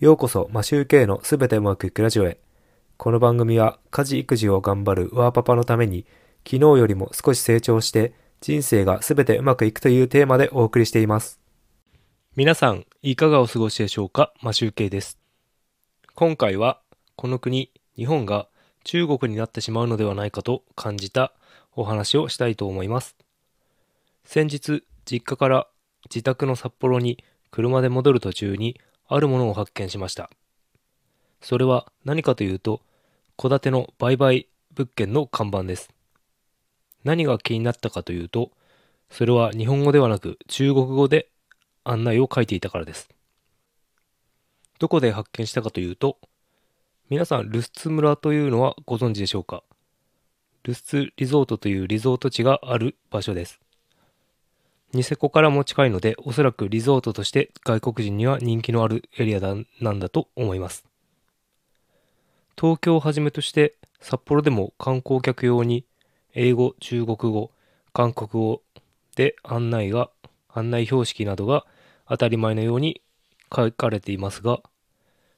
ようこそ、マシューケイのすべてうまくいくラジオへ。この番組は、家事育児を頑張るワーパパのために、昨日よりも少し成長して、人生がすべてうまくいくというテーマでお送りしています。皆さん、いかがお過ごしでしょうか？マシューケイです。今回は、この国、日本が中国になってしまうのではないかと感じたお話をしたいと思います。先日、実家から自宅の札幌に車で戻る途中に、あるものを発見しました。それは何かというと、戸建ての売買物件の看板です。何が気になったかというと、それは日本語ではなく中国語で案内を書いていたからです。どこで発見したかというと、皆さん、ルスツ村というのはご存知でしょうか？ルスツリゾートというリゾート地がある場所です。ニセコからも近いので、おそらくリゾートとして外国人には人気のあるエリアだなんだと思います。東京をはじめとして札幌でも観光客用に英語、中国語、韓国語で案内が、案内標識などが当たり前のように書かれていますが、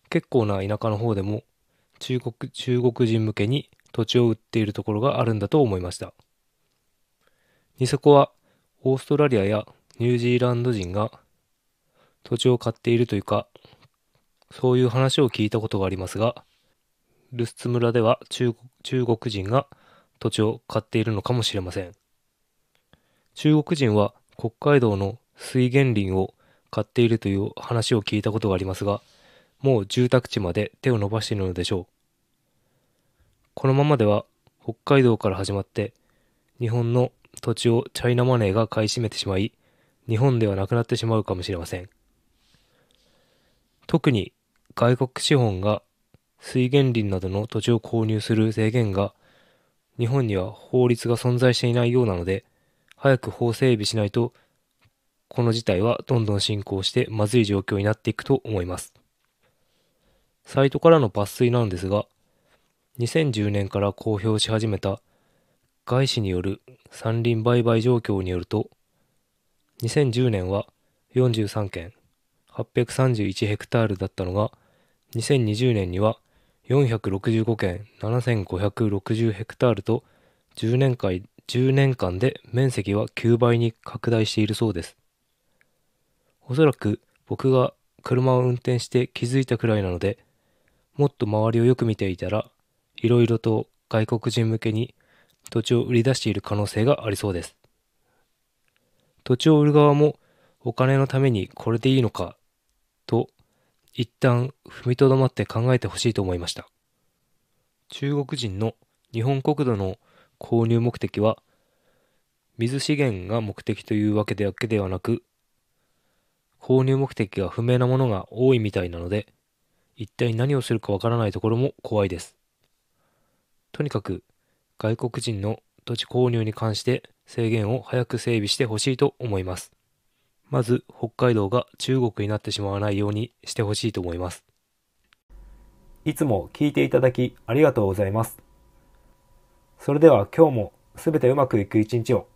結構な田舎の方でも中国、中国人向けに土地を売っているところがあるんだと思いました。ニセコはオーストラリアやニュージーランド人が土地を買っているというか、そういう話を聞いたことがありますが、ルスツ村では中中国人が土地を買っているのかもしれません。中国人は北海道の水源林を買っているという話を聞いたことがありますが、もう住宅地まで手を伸ばしているのでしょう。このままでは北海道から始まって日本の土地をチャイナマネーが買い占めてしまい、日本ではなくなってしまうかもしれません。特に外国資本が水源林などの土地を購入する制限が日本には法律が存在していないようなので、早く法整備しないと、この事態はどんどん進行してまずい状況になっていくと思います。サイトからの抜粋なんですが、2010年から公表し始めた外資による山林売買状況によると、2010年は43件、831ヘクタールだったのが、2020年には465件、7560ヘクタールと10年間 ,10 年間で面積は9倍に拡大しているそうです。おそらく僕が車を運転して気づいたくらいなので、もっと周りをよく見ていたら、いろいろと外国人向けに土地を売り出している可能性がありそうです。土地を売る側もお金のためにこれでいいのかと一旦踏みとどまって考えてほしいと思いました。中国人の日本国土の購入目的は水資源が目的というわけだけではなく購入目的が不明なものが多いみたいなので一体何をするかわからないところも怖いです。とにかく外国人の土地購入に関して制限を早く整備してほしいと思います。まず北海道が中国になってしまわないようにしてほしいと思います。いつも聞いていただきありがとうございます。それでは今日もすべてうまくいく一日を。